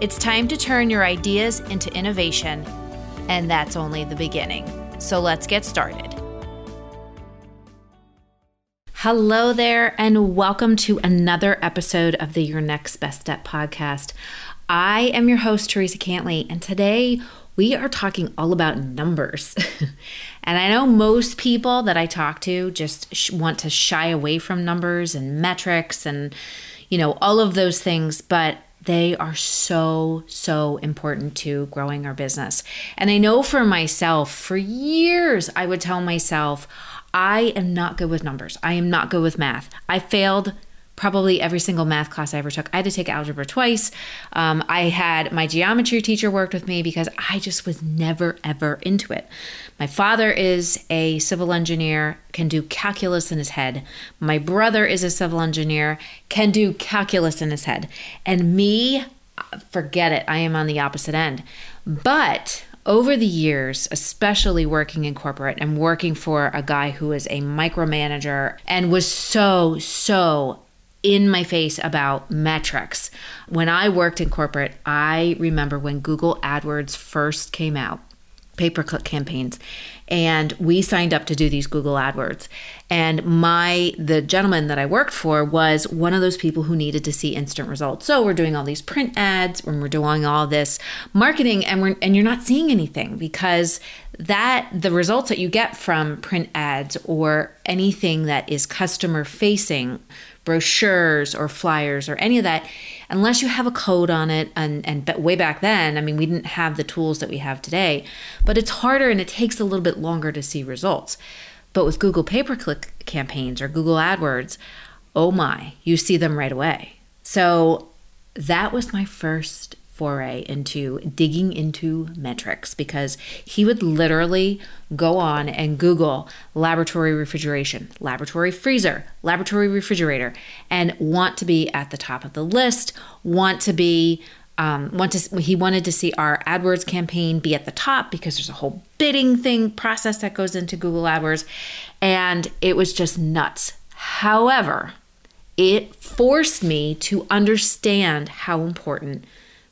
It's time to turn your ideas into innovation, and that's only the beginning. So let's get started. Hello there, and welcome to another episode of the Your Next Best Step podcast. I am your host, Teresa Cantley, and today we are talking all about numbers. and I know most people that I talk to just sh- want to shy away from numbers and metrics and, you know, all of those things, but they are so, so important to growing our business. And I know for myself, for years, I would tell myself, I am not good with numbers. I am not good with math. I failed probably every single math class I ever took. I had to take algebra twice. Um, I had my geometry teacher worked with me because I just was never, ever into it. My father is a civil engineer, can do calculus in his head. My brother is a civil engineer, can do calculus in his head. And me, forget it, I am on the opposite end. But over the years, especially working in corporate and working for a guy who is a micromanager and was so, so in my face about metrics. When I worked in corporate, I remember when Google AdWords first came out, pay per click campaigns, and we signed up to do these Google AdWords. And my the gentleman that I worked for was one of those people who needed to see instant results. So we're doing all these print ads, and we're doing all this marketing, and we're and you're not seeing anything because that the results that you get from print ads or anything that is customer facing brochures or flyers or any of that unless you have a code on it and and way back then i mean we didn't have the tools that we have today but it's harder and it takes a little bit longer to see results. But with google pay-per-click campaigns or google adwords oh my you see them right away. So that was my first foray into digging into metrics because he would literally go on and Google laboratory refrigeration, laboratory freezer, laboratory refrigerator, and want to be at the top of the list, want to be um, want to he wanted to see our AdWords campaign be at the top because there's a whole bidding thing process that goes into Google AdWords, and it was just nuts. However, it forced me to understand how important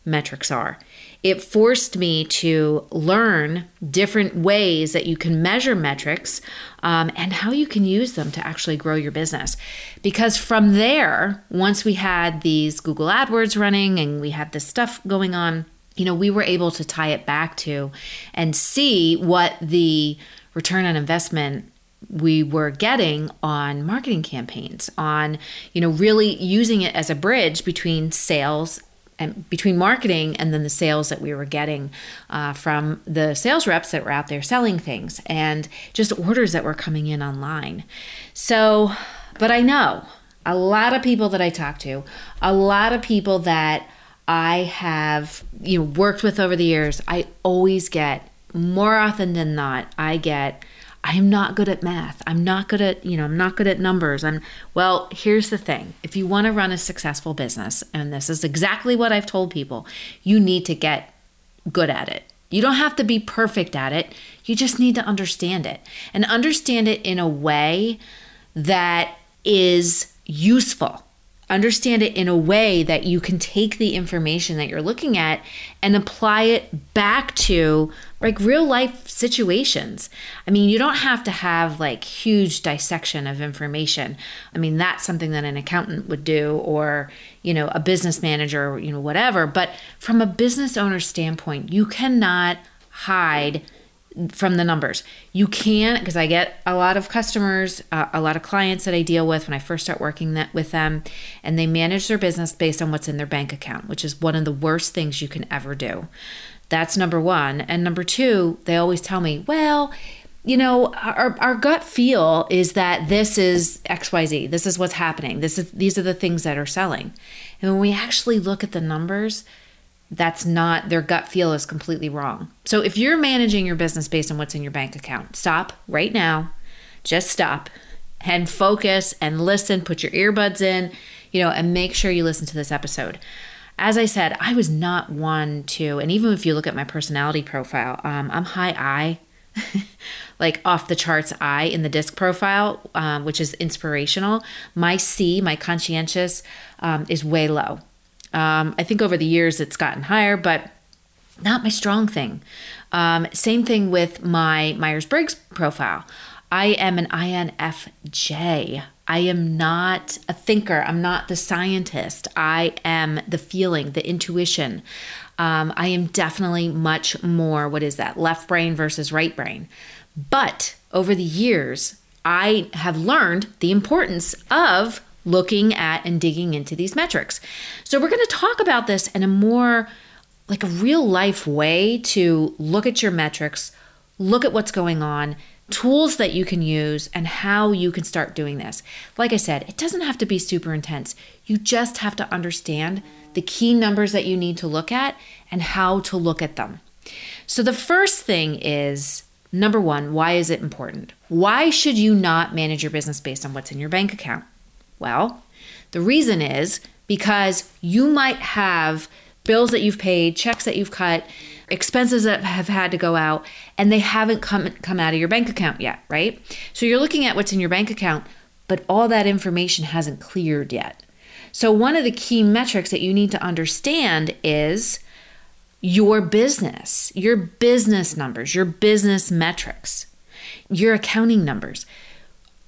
metrics are. It forced me to learn different ways that you can measure metrics um, and how you can use them to actually grow your business. Because from there, once we had these Google AdWords running and we had this stuff going on, you know, we were able to tie it back to and see what the return on investment we were getting on marketing campaigns on you know really using it as a bridge between sales and between marketing and then the sales that we were getting uh, from the sales reps that were out there selling things and just orders that were coming in online. So, but I know a lot of people that I talk to, a lot of people that I have you know worked with over the years, I always get more often than not, I get I'm not good at math. I'm not good at, you know, I'm not good at numbers. I'm well, here's the thing. If you want to run a successful business, and this is exactly what I've told people, you need to get good at it. You don't have to be perfect at it. You just need to understand it and understand it in a way that is useful understand it in a way that you can take the information that you're looking at and apply it back to like real life situations. I mean, you don't have to have like huge dissection of information. I mean, that's something that an accountant would do or, you know, a business manager, or, you know, whatever. But from a business owner standpoint, you cannot hide from the numbers. You can because I get a lot of customers, uh, a lot of clients that I deal with when I first start working that with them, and they manage their business based on what's in their bank account, which is one of the worst things you can ever do. That's number one. And number two, they always tell me, well, you know, our, our gut feel is that this is XYZ. This is what's happening. This is these are the things that are selling. And when we actually look at the numbers, that's not their gut feel is completely wrong. So if you're managing your business based on what's in your bank account, stop right now. Just stop and focus and listen, put your earbuds in, you know, and make sure you listen to this episode. As I said, I was not one to, and even if you look at my personality profile, um, I'm high I, like off the charts I in the disc profile, um, which is inspirational. My C, my conscientious, um, is way low. Um, I think over the years it's gotten higher, but not my strong thing. Um, same thing with my Myers Briggs profile. I am an INFJ. I am not a thinker. I'm not the scientist. I am the feeling, the intuition. Um, I am definitely much more, what is that, left brain versus right brain. But over the years, I have learned the importance of looking at and digging into these metrics. So we're going to talk about this in a more like a real life way to look at your metrics, look at what's going on, tools that you can use, and how you can start doing this. Like I said, it doesn't have to be super intense. You just have to understand the key numbers that you need to look at and how to look at them. So the first thing is number one, why is it important? Why should you not manage your business based on what's in your bank account? Well, the reason is because you might have bills that you've paid, checks that you've cut, expenses that have had to go out, and they haven't come come out of your bank account yet, right? So you're looking at what's in your bank account, but all that information hasn't cleared yet. So one of the key metrics that you need to understand is your business, your business numbers, your business metrics, your accounting numbers.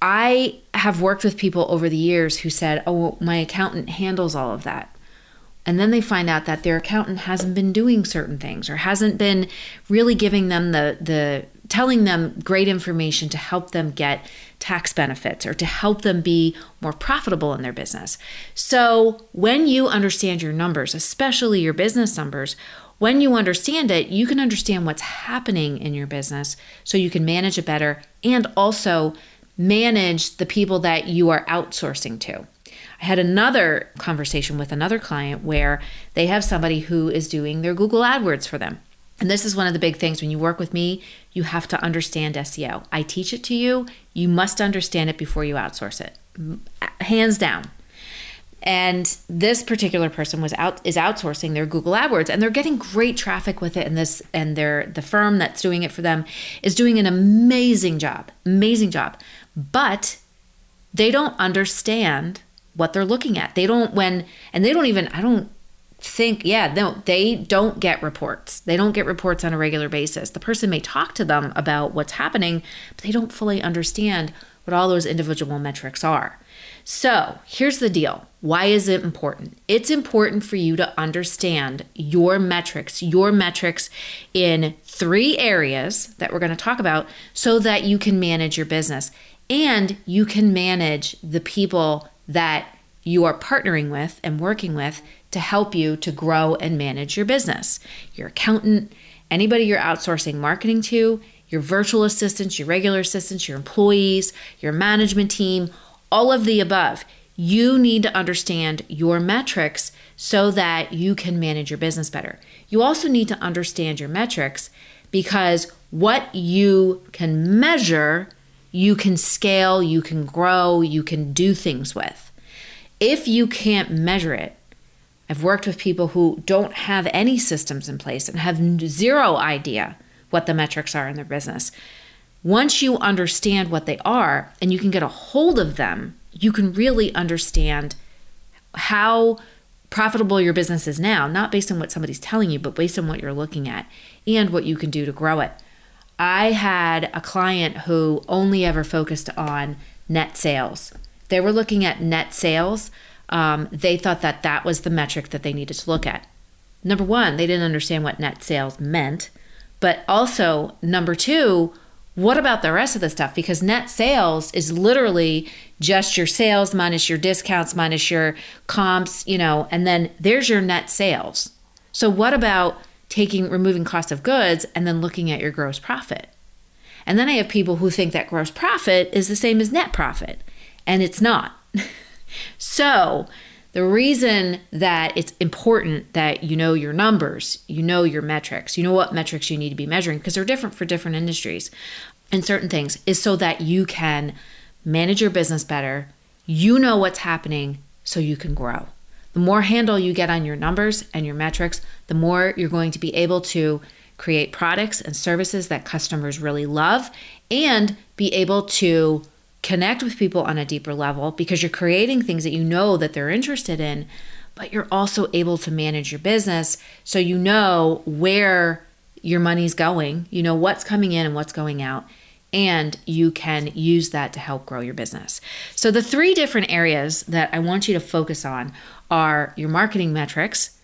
I have worked with people over the years who said, Oh, my accountant handles all of that. And then they find out that their accountant hasn't been doing certain things or hasn't been really giving them the, the telling them great information to help them get tax benefits or to help them be more profitable in their business. So, when you understand your numbers, especially your business numbers, when you understand it, you can understand what's happening in your business so you can manage it better and also manage the people that you are outsourcing to. I had another conversation with another client where they have somebody who is doing their Google AdWords for them. And this is one of the big things when you work with me, you have to understand SEO. I teach it to you, you must understand it before you outsource it. Hands down. And this particular person was out is outsourcing their Google AdWords and they're getting great traffic with it and this and their the firm that's doing it for them is doing an amazing job. Amazing job but they don't understand what they're looking at. They don't when and they don't even I don't think yeah, no, they don't get reports. They don't get reports on a regular basis. The person may talk to them about what's happening, but they don't fully understand what all those individual metrics are. So, here's the deal. Why is it important? It's important for you to understand your metrics, your metrics in three areas that we're going to talk about so that you can manage your business and you can manage the people that you are partnering with and working with to help you to grow and manage your business. Your accountant, anybody you're outsourcing marketing to, your virtual assistants, your regular assistants, your employees, your management team, all of the above. You need to understand your metrics so that you can manage your business better. You also need to understand your metrics because what you can measure you can scale, you can grow, you can do things with. If you can't measure it, I've worked with people who don't have any systems in place and have zero idea what the metrics are in their business. Once you understand what they are and you can get a hold of them, you can really understand how profitable your business is now, not based on what somebody's telling you, but based on what you're looking at and what you can do to grow it. I had a client who only ever focused on net sales. They were looking at net sales. Um, they thought that that was the metric that they needed to look at. Number one, they didn't understand what net sales meant. But also, number two, what about the rest of the stuff? Because net sales is literally just your sales minus your discounts minus your comps, you know, and then there's your net sales. So, what about taking removing cost of goods and then looking at your gross profit. And then I have people who think that gross profit is the same as net profit, and it's not. so, The reason that it's important that you know your numbers, you know your metrics, you know what metrics you need to be measuring because they're different for different industries and certain things is so that you can manage your business better. You know what's happening so you can grow. The more handle you get on your numbers and your metrics, the more you're going to be able to create products and services that customers really love and be able to connect with people on a deeper level because you're creating things that you know that they're interested in but you're also able to manage your business so you know where your money's going you know what's coming in and what's going out and you can use that to help grow your business. So, the three different areas that I want you to focus on are your marketing metrics,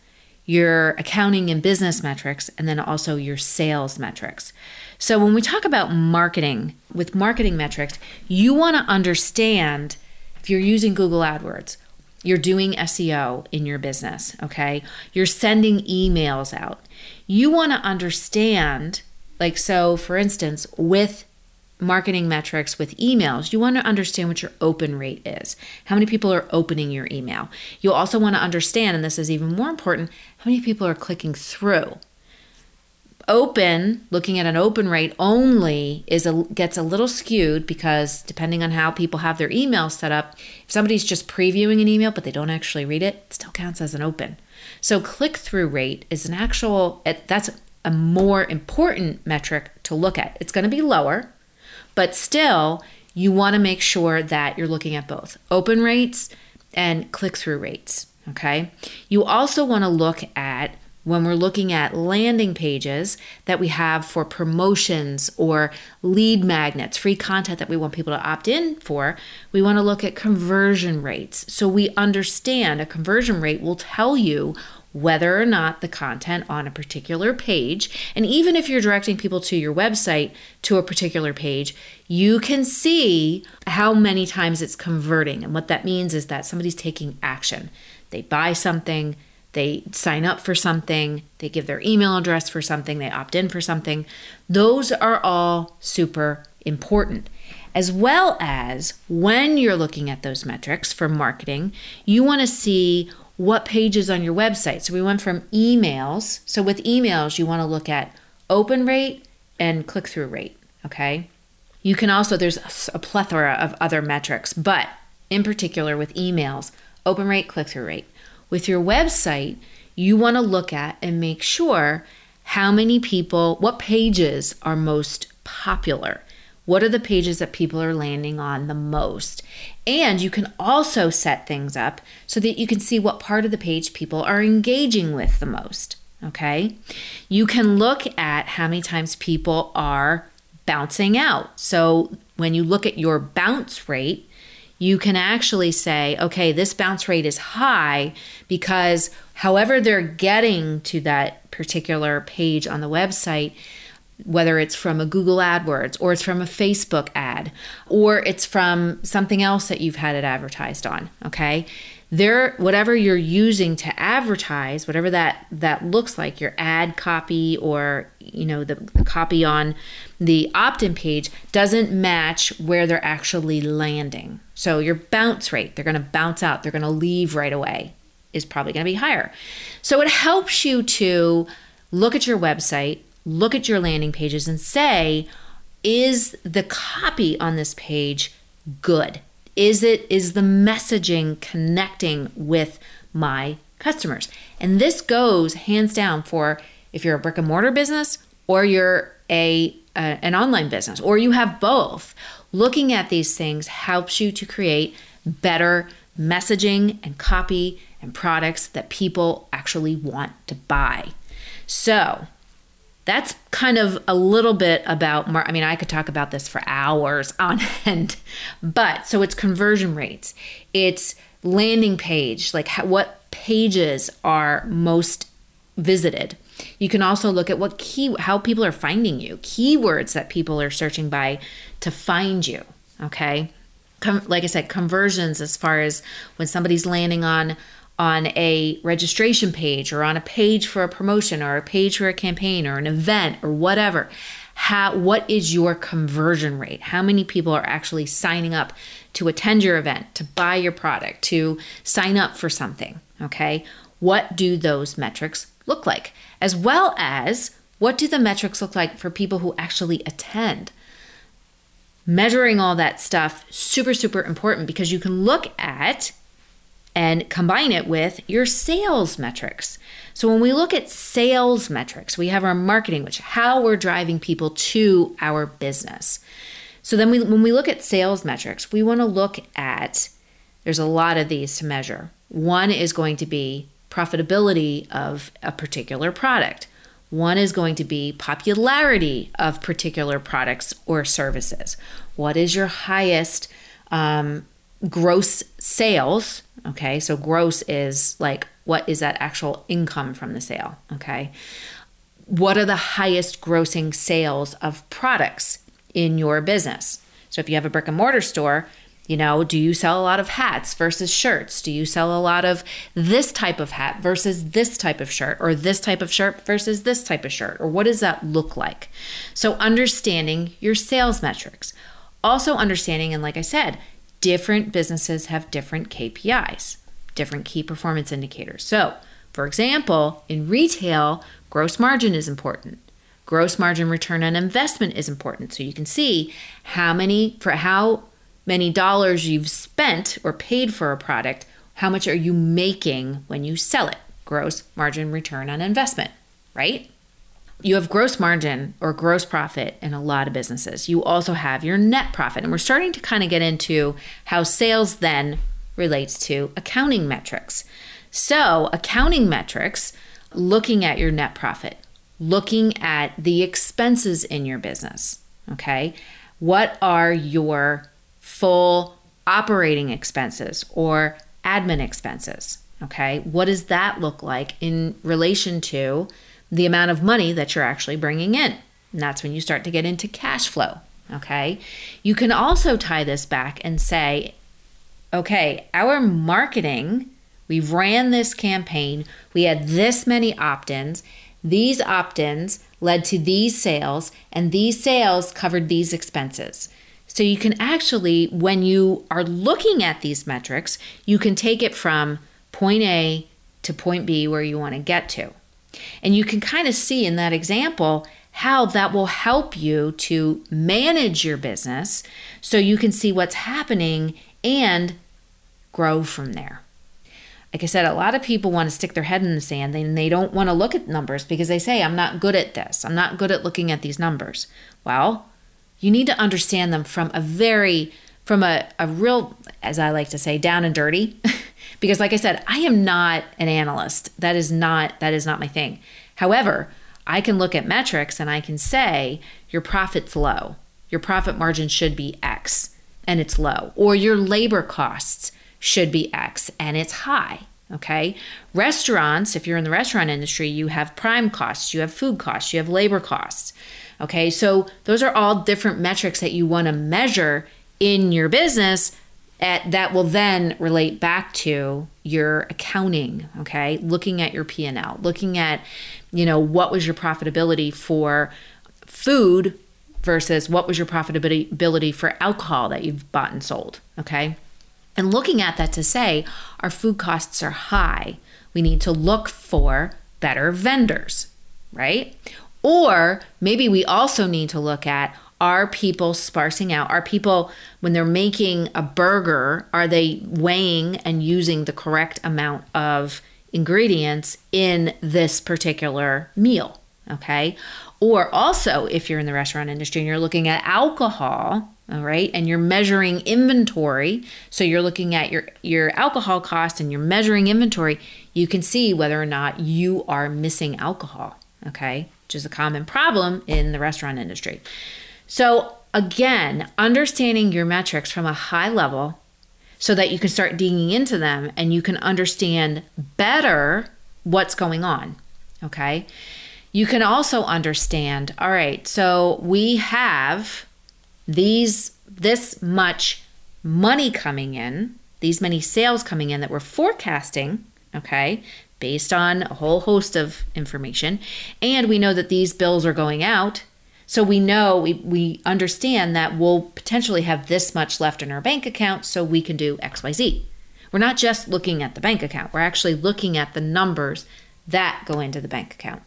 your accounting and business metrics, and then also your sales metrics. So, when we talk about marketing, with marketing metrics, you want to understand if you're using Google AdWords, you're doing SEO in your business, okay? You're sending emails out. You want to understand, like, so for instance, with marketing metrics with emails, you want to understand what your open rate is. How many people are opening your email? You'll also want to understand, and this is even more important, how many people are clicking through open looking at an open rate only is a gets a little skewed because depending on how people have their email set up if somebody's just previewing an email but they don't actually read it it still counts as an open so click through rate is an actual that's a more important metric to look at it's going to be lower but still you want to make sure that you're looking at both open rates and click through rates okay you also want to look at when we're looking at landing pages that we have for promotions or lead magnets, free content that we want people to opt in for, we want to look at conversion rates. So we understand a conversion rate will tell you whether or not the content on a particular page, and even if you're directing people to your website to a particular page, you can see how many times it's converting. And what that means is that somebody's taking action. They buy something, they sign up for something, they give their email address for something, they opt in for something. Those are all super important. As well as when you're looking at those metrics for marketing, you want to see what pages on your website. So we went from emails. So with emails, you want to look at open rate and click through rate. Okay. You can also, there's a plethora of other metrics, but in particular with emails, open rate, click through rate. With your website, you want to look at and make sure how many people, what pages are most popular. What are the pages that people are landing on the most? And you can also set things up so that you can see what part of the page people are engaging with the most. Okay. You can look at how many times people are bouncing out. So when you look at your bounce rate, you can actually say, okay, this bounce rate is high because however they're getting to that particular page on the website, whether it's from a Google AdWords or it's from a Facebook ad or it's from something else that you've had it advertised on, okay? There whatever you're using to advertise, whatever that that looks like, your ad copy or you know the, the copy on the opt-in page doesn't match where they're actually landing. So your bounce rate, they're going to bounce out, they're going to leave right away is probably going to be higher. So it helps you to look at your website, look at your landing pages and say, is the copy on this page good? Is it is the messaging connecting with my customers? And this goes hands down for if you're a brick and mortar business or you're a an online business or you have both. Looking at these things helps you to create better messaging and copy and products that people actually want to buy. So, that's kind of a little bit about mar- i mean i could talk about this for hours on end but so it's conversion rates it's landing page like how, what pages are most visited you can also look at what key how people are finding you, keywords that people are searching by to find you, okay? Com- like I said, conversions as far as when somebody's landing on on a registration page or on a page for a promotion or a page for a campaign or an event or whatever. how what is your conversion rate? How many people are actually signing up to attend your event, to buy your product, to sign up for something, okay? What do those metrics look like? As well as what do the metrics look like for people who actually attend? Measuring all that stuff super super important because you can look at and combine it with your sales metrics. So when we look at sales metrics, we have our marketing, which how we're driving people to our business. So then we when we look at sales metrics, we want to look at there's a lot of these to measure. One is going to be profitability of a particular product. One is going to be popularity of particular products or services. What is your highest um, gross sales? Okay, so gross is like what is that actual income from the sale? Okay. What are the highest grossing sales of products in your business? So if you have a brick and mortar store, you know, do you sell a lot of hats versus shirts? Do you sell a lot of this type of hat versus this type of shirt, or this type of shirt versus this type of shirt? Or what does that look like? So, understanding your sales metrics. Also, understanding, and like I said, different businesses have different KPIs different key performance indicators. So, for example, in retail, gross margin is important. Gross margin return on investment is important. So you can see how many for how many dollars you've spent or paid for a product, how much are you making when you sell it? Gross margin return on investment, right? You have gross margin or gross profit in a lot of businesses. You also have your net profit. And we're starting to kind of get into how sales then relates to accounting metrics. So, accounting metrics, looking at your net profit, looking at the expenses in your business. Okay. What are your full operating expenses or admin expenses? Okay. What does that look like in relation to the amount of money that you're actually bringing in? And that's when you start to get into cash flow. Okay. You can also tie this back and say, okay, our marketing, we ran this campaign, we had this many opt ins. These opt ins led to these sales, and these sales covered these expenses. So you can actually, when you are looking at these metrics, you can take it from point A to point B where you want to get to. And you can kind of see in that example how that will help you to manage your business so you can see what's happening and grow from there. Like I said, a lot of people want to stick their head in the sand and they don't want to look at numbers because they say, I'm not good at this. I'm not good at looking at these numbers. Well, you need to understand them from a very, from a, a real, as I like to say, down and dirty. because like I said, I am not an analyst. That is not, that is not my thing. However, I can look at metrics and I can say your profit's low. Your profit margin should be X and it's low. Or your labor costs should be X and it's high. Okay. Restaurants, if you're in the restaurant industry, you have prime costs, you have food costs, you have labor costs. Okay. So those are all different metrics that you want to measure in your business at, that will then relate back to your accounting okay? Looking at your p&l looking at you know what was your profitability for food versus what was your profitability for alcohol that you've bought and sold okay? And looking at that to say our food costs are high, we need to look for better vendors, right? Or maybe we also need to look at are people sparsing out? Are people, when they're making a burger, are they weighing and using the correct amount of ingredients in this particular meal? Okay. Or also, if you're in the restaurant industry and you're looking at alcohol, all right and you're measuring inventory so you're looking at your your alcohol cost and you're measuring inventory you can see whether or not you are missing alcohol okay which is a common problem in the restaurant industry so again understanding your metrics from a high level so that you can start digging into them and you can understand better what's going on okay you can also understand all right so we have these this much money coming in, these many sales coming in that we're forecasting, okay, based on a whole host of information, and we know that these bills are going out. So we know, we, we understand that we'll potentially have this much left in our bank account so we can do XYZ. We're not just looking at the bank account, we're actually looking at the numbers that go into the bank account.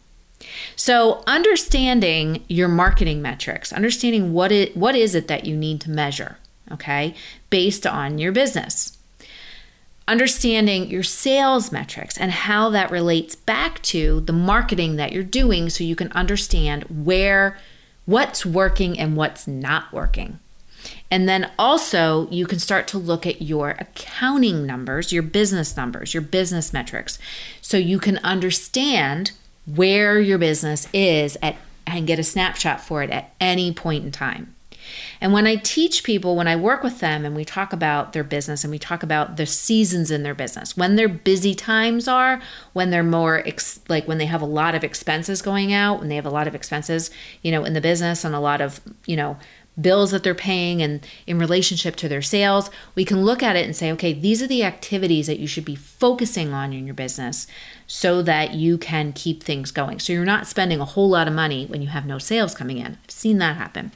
So, understanding your marketing metrics, understanding what it what is it that you need to measure, okay, based on your business. Understanding your sales metrics and how that relates back to the marketing that you're doing so you can understand where what's working and what's not working. And then also, you can start to look at your accounting numbers, your business numbers, your business metrics, so you can understand where your business is at and get a snapshot for it at any point in time. And when I teach people, when I work with them and we talk about their business and we talk about the seasons in their business, when their busy times are, when they're more ex- like when they have a lot of expenses going out, when they have a lot of expenses, you know, in the business and a lot of, you know, bills that they're paying and in relationship to their sales, we can look at it and say, okay, these are the activities that you should be focusing on in your business so that you can keep things going. So you're not spending a whole lot of money when you have no sales coming in. I've seen that happen.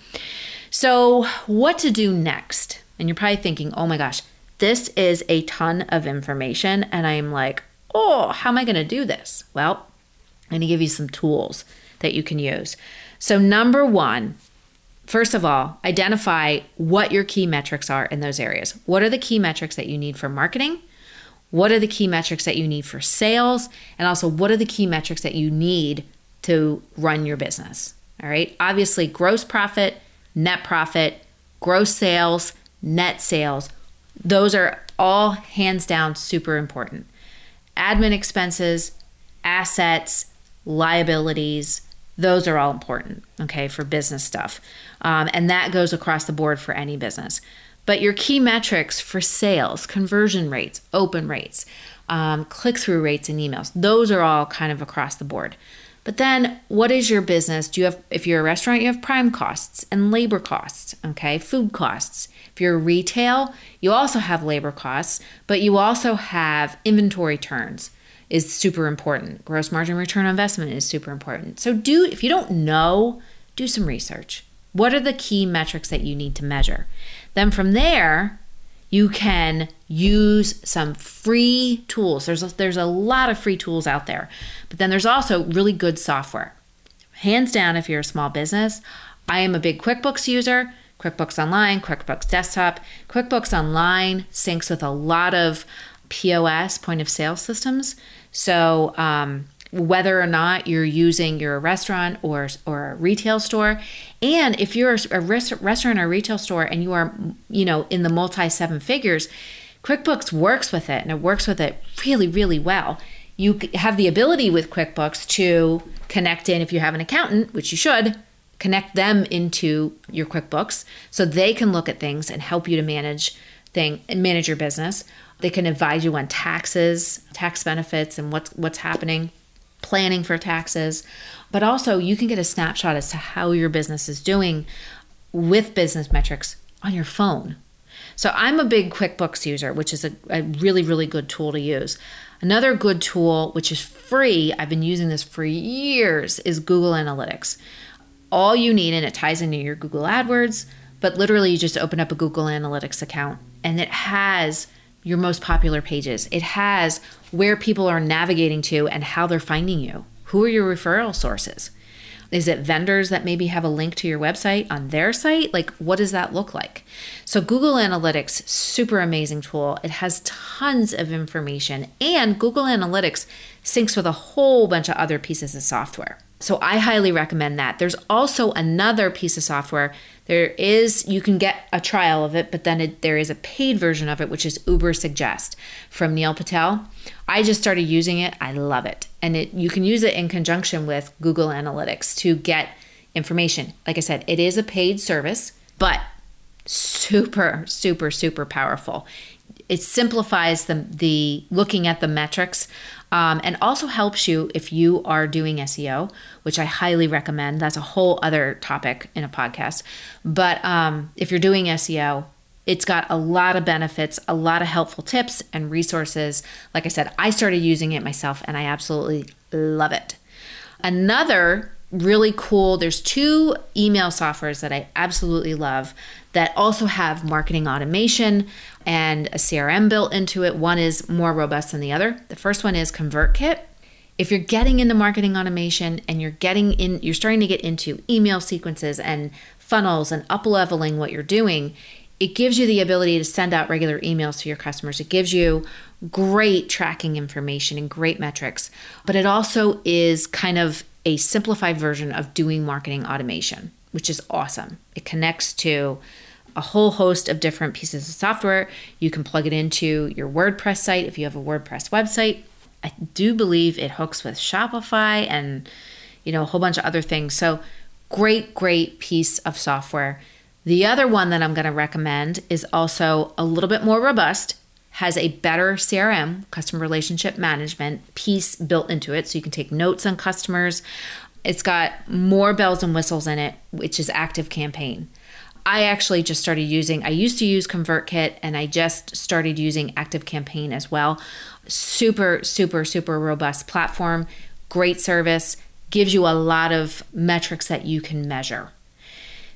So, what to do next? And you're probably thinking, oh my gosh, this is a ton of information. And I'm like, oh, how am I going to do this? Well, I'm going to give you some tools that you can use. So, number one, First of all, identify what your key metrics are in those areas. What are the key metrics that you need for marketing? What are the key metrics that you need for sales? And also, what are the key metrics that you need to run your business? All right. Obviously, gross profit, net profit, gross sales, net sales, those are all hands down super important. Admin expenses, assets, liabilities, those are all important, okay, for business stuff. Um, and that goes across the board for any business. But your key metrics for sales, conversion rates, open rates, um, click through rates, and emails, those are all kind of across the board. But then, what is your business? Do you have, if you're a restaurant, you have prime costs and labor costs, okay, food costs. If you're retail, you also have labor costs, but you also have inventory turns is super important. Gross margin return on investment is super important. So do if you don't know, do some research. What are the key metrics that you need to measure? Then from there, you can use some free tools. There's a, there's a lot of free tools out there, but then there's also really good software. Hands down, if you're a small business, I am a big QuickBooks user. QuickBooks Online, QuickBooks Desktop. QuickBooks Online syncs with a lot of POS, point of sale systems. So, um, whether or not you're using your restaurant or or a retail store. And if you're a restaurant or retail store and you are you know in the multi seven figures quickbooks works with it and it works with it really really well. You have the ability with quickbooks to connect in if you have an accountant which you should connect them into your quickbooks so they can look at things and help you to manage thing and manage your business. They can advise you on taxes tax benefits and what's what's happening planning for taxes, but also you can get a snapshot as to how your business is doing with business metrics on your phone. So I'm a big QuickBooks user, which is a, a, really, really good tool to use. Another good tool, which is free, I've been using this for years, is Google Analytics. All you need, and it ties into your Google AdWords, but literally you just open up a Google Analytics account and it has your most popular pages. It has where people are navigating to and how they're finding you. Who are your referral sources? Is it vendors that maybe have a link to your website on their site? Like, what does that look like? So, Google Analytics, super amazing tool. It has tons of information, and Google Analytics syncs with a whole bunch of other pieces of software. So, I highly recommend that. There's also another piece of software there is, you can get a trial of it, but then it, there is a paid version of it, which is Ubersuggest from Neil Patel. I just started using it. I love it. And it, you can use it in conjunction with Google Analytics to get information. Like I said, it is a paid service, but super, super, super powerful. It simplifies the, the looking at the metrics um, and also helps you if you are doing SEO, which I highly recommend. That's a whole other topic in a podcast. But um, if you're doing SEO, it's got a lot of benefits, a lot of helpful tips and resources. Like I said, I started using it myself and I absolutely love it. Another really cool. There's two email softwares that I absolutely love that also have marketing automation and a CRM built into it. One is more robust than the other. The first one is ConvertKit. If you're getting into marketing automation and you're getting in, you're starting to get into email sequences and funnels and up leveling what you're doing, it gives you the ability to send out regular emails to your customers. It gives you great tracking information and great metrics, but it also is kind of a simplified version of doing marketing automation, which is awesome. It connects to a whole host of different pieces of software. You can plug it into your WordPress site if you have a WordPress website. I do believe it hooks with Shopify and you know a whole bunch of other things. So great great piece of software. The other one that I'm going to recommend is also a little bit more robust has a better CRM, customer relationship management piece built into it. So you can take notes on customers. It's got more bells and whistles in it, which is ActiveCampaign. I actually just started using, I used to use ConvertKit and I just started using ActiveCampaign as well. Super, super, super robust platform, great service, gives you a lot of metrics that you can measure.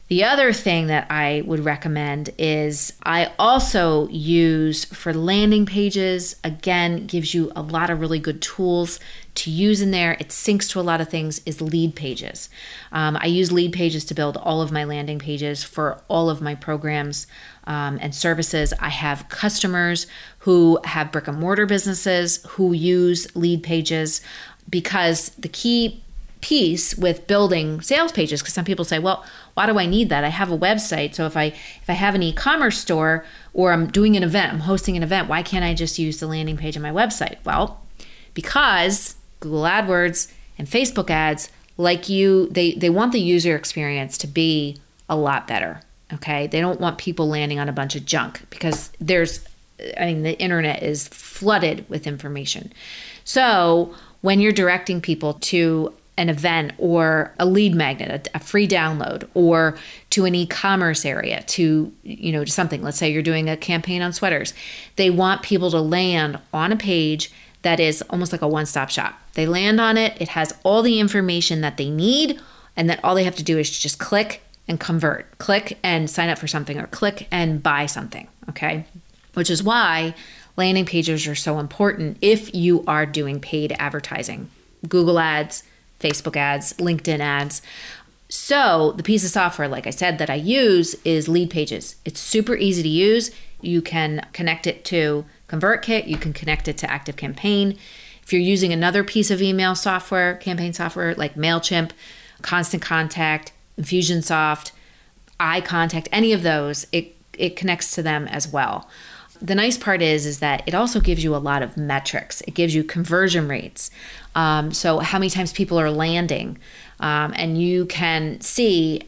The other thing that I would recommend is I also use for landing pages, again, gives you a lot of really good tools to use in there. It syncs to a lot of things, is Leadpages. Um, I use Leadpages to build all of my landing pages for all of my programs um, and services. I have customers who have brick and mortar businesses who use Leadpages because the key piece with building sales pages because some people say well why do i need that? I have a website so if i if i have an e-commerce store or i'm doing an event i'm hosting an event why can't i just use the landing page on my website? Well because google adwords and facebook ads like you they they want the user experience to be a lot better okay? They don't want people landing on a bunch of junk because there's i mean the internet is flooded with information. So when you're directing people to an event or a lead magnet, a, a, free download, or to an e-commerce area, to you know, something. Let's say you're doing a campaign on sweaters. They want people to land on a page that is almost like a one-stop shop. They land on it, it has all the information that they need, and that all they have to do is just click and convert, click and sign up for something, or click and buy something. Okay, which is why landing pages are so important if you are doing paid advertising. Google Ads, Facebook ads, LinkedIn ads. So, the piece of software, like I said, that I use is Leadpages. It's super easy to use. You can connect it to ConvertKit, you can connect it to ActiveCampaign. If you're using another piece of email software, campaign software like MailChimp, Constant Contact, Infusionsoft, iContact, any of those, it, it connects to them as well the nice part is is that it also gives you a lot of metrics it gives you conversion rates um, so, how many times people are landing, um, and you can see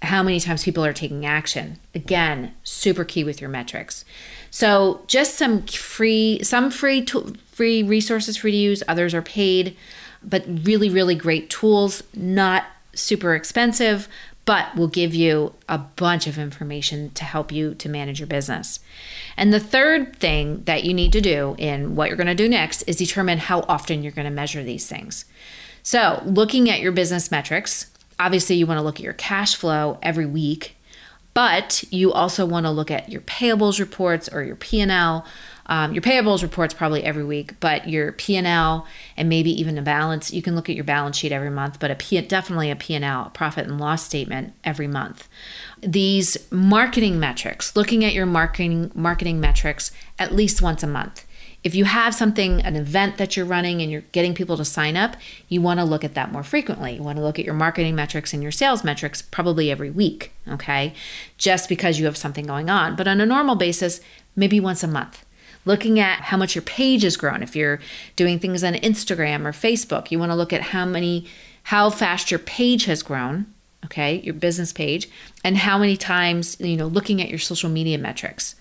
how many times people are taking action. Again, super key with your metrics. So, just some free, some free, to, free resources for you to use. Others are paid, but really, really great tools. Not super expensive, but will give you a bunch of information to help you to manage your business. And the third thing that you need to do in what you're going to do next is determine how often you're going to measure these things. So, looking at your business metrics, obviously you want to look at your cash flow every week, but you also want to look at your payables reports or your P&L um, your payables reports probably every week, but your P&L and maybe even a balance, you can look at your balance sheet every month, but a P, definitely a P&L, profit and loss statement every month. These marketing metrics, looking at your marketing marketing metrics at least once a month. If you have something, an event that you're running and you're getting people to sign up, you want to look at that more frequently. You want to look at your marketing metrics and your sales metrics probably every week, okay? Just because you have something going on. But on a normal basis, maybe once a month looking at how much your page has grown. If you're doing things on Instagram or Facebook, you want to look at how many, how fast your page has grown, okay, your business page, and how many times, you know, looking at your social media metrics.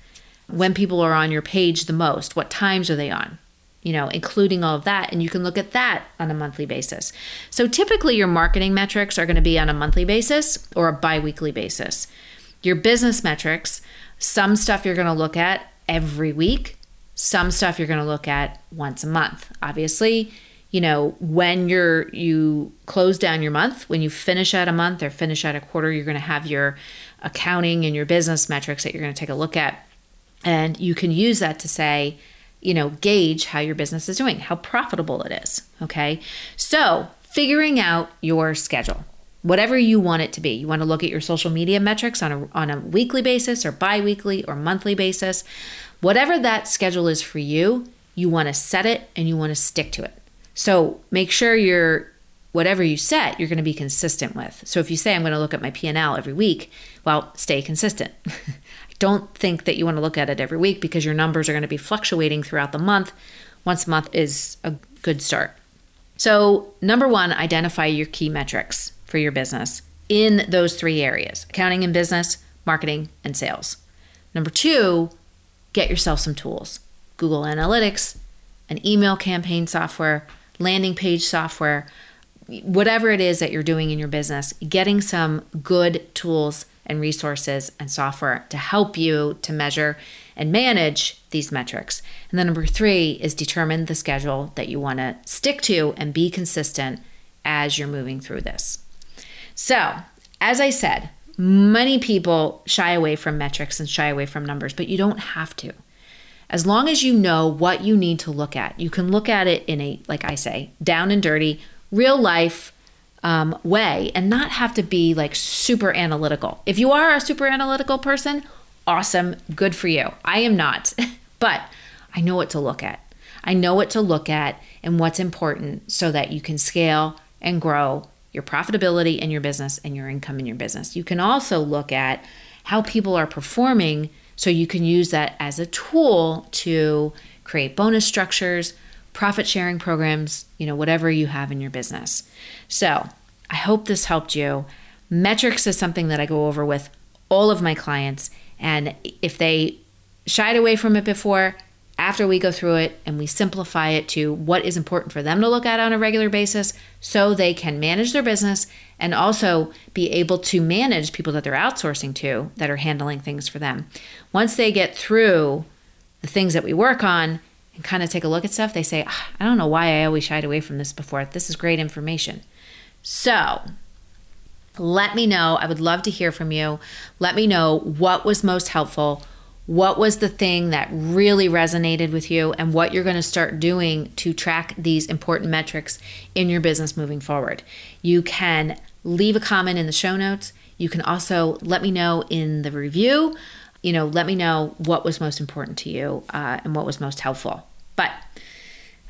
When people are on your page the most, what times are they on? You know, including all of that, and you can look at that on a monthly basis. So typically, your marketing metrics are going to be on a monthly basis or a bi weekly basis. Your business metrics, some stuff you're going to look at every week, some stuff you're going to look at once a month. Obviously, you know, when you're you close down your month, when you finish out a month or finish out a quarter, you're going to have your accounting and your business metrics that you're going to take a look at. And you can use that to say, you know, gauge how your business is doing, how profitable it is. Okay. So, figuring out your schedule, whatever you want it to be. You want to look at your social media metrics on a, on a weekly basis or bi weekly or monthly basis. Whatever that schedule is for you, you want to set it and you want to stick to it. So, make sure you're whatever you set, you're going to be consistent with. So if you say I'm going to look at my P&L every week, well, stay consistent. Don't think that you want to look at it every week because your numbers are going to be fluctuating throughout the month. Once a month is a good start. So, number one, identify your key metrics for your business in those three areas accounting and business, marketing, and sales. Number two, get yourself some tools Google Analytics, an email campaign software, landing page software, whatever it is that you're doing in your business, getting some good tools and resources and software to help you to measure and manage these metrics. And then number three is determine the schedule that you want to stick to and be consistent as you're moving through this. So, as I said, many people shy away from metrics and shy away from numbers, but you don't have to. As long as you know what you need to look at, you can look at it in a, like I say, down and dirty, real life um, way and not have to be like super analytical. If you are a super analytical person, awesome, good for you. I am not, but I know what to look at. I know what to look at and what's important so that you can scale and grow your profitability in your business and your income in your business. You can also look at how people are performing so you can use that as a tool to create bonus structures, profit sharing programs, you know, whatever you have in your business. So I hope this helped you. Metrics is something that I go over with all of my clients. And if they shied away from it before, after we go through it and we simplify it to what is important for them to look at on a regular basis so they can manage their business and also be able to manage people that they're outsourcing to that are handling things for them. Once they get through the things that we work on, and kind of take a look at stuff, they say, ah, I don't know why I always shied away from this before. This is great information. So, let me know. I would love to hear from you. Let me know what was most helpful. What was the thing that really resonated with you, and what you're going to start doing to track these important metrics in your business moving forward? You can leave a comment in the show notes. You can also let me know in the review you know, let me know what was most important to you uh, and what was most helpful. But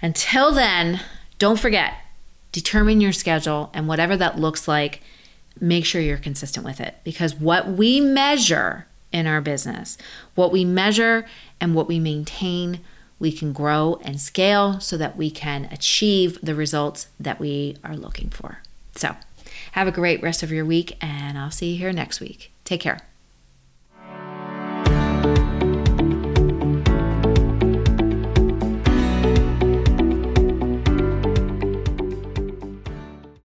until then, don't forget, determine your schedule and whatever that looks like, make sure you're consistent with it because what we measure in our business, what we measure and what we maintain, we can grow and scale so that we can achieve the results that we are looking for. So, have a great rest of your week, and I'll see you here next week. Take care.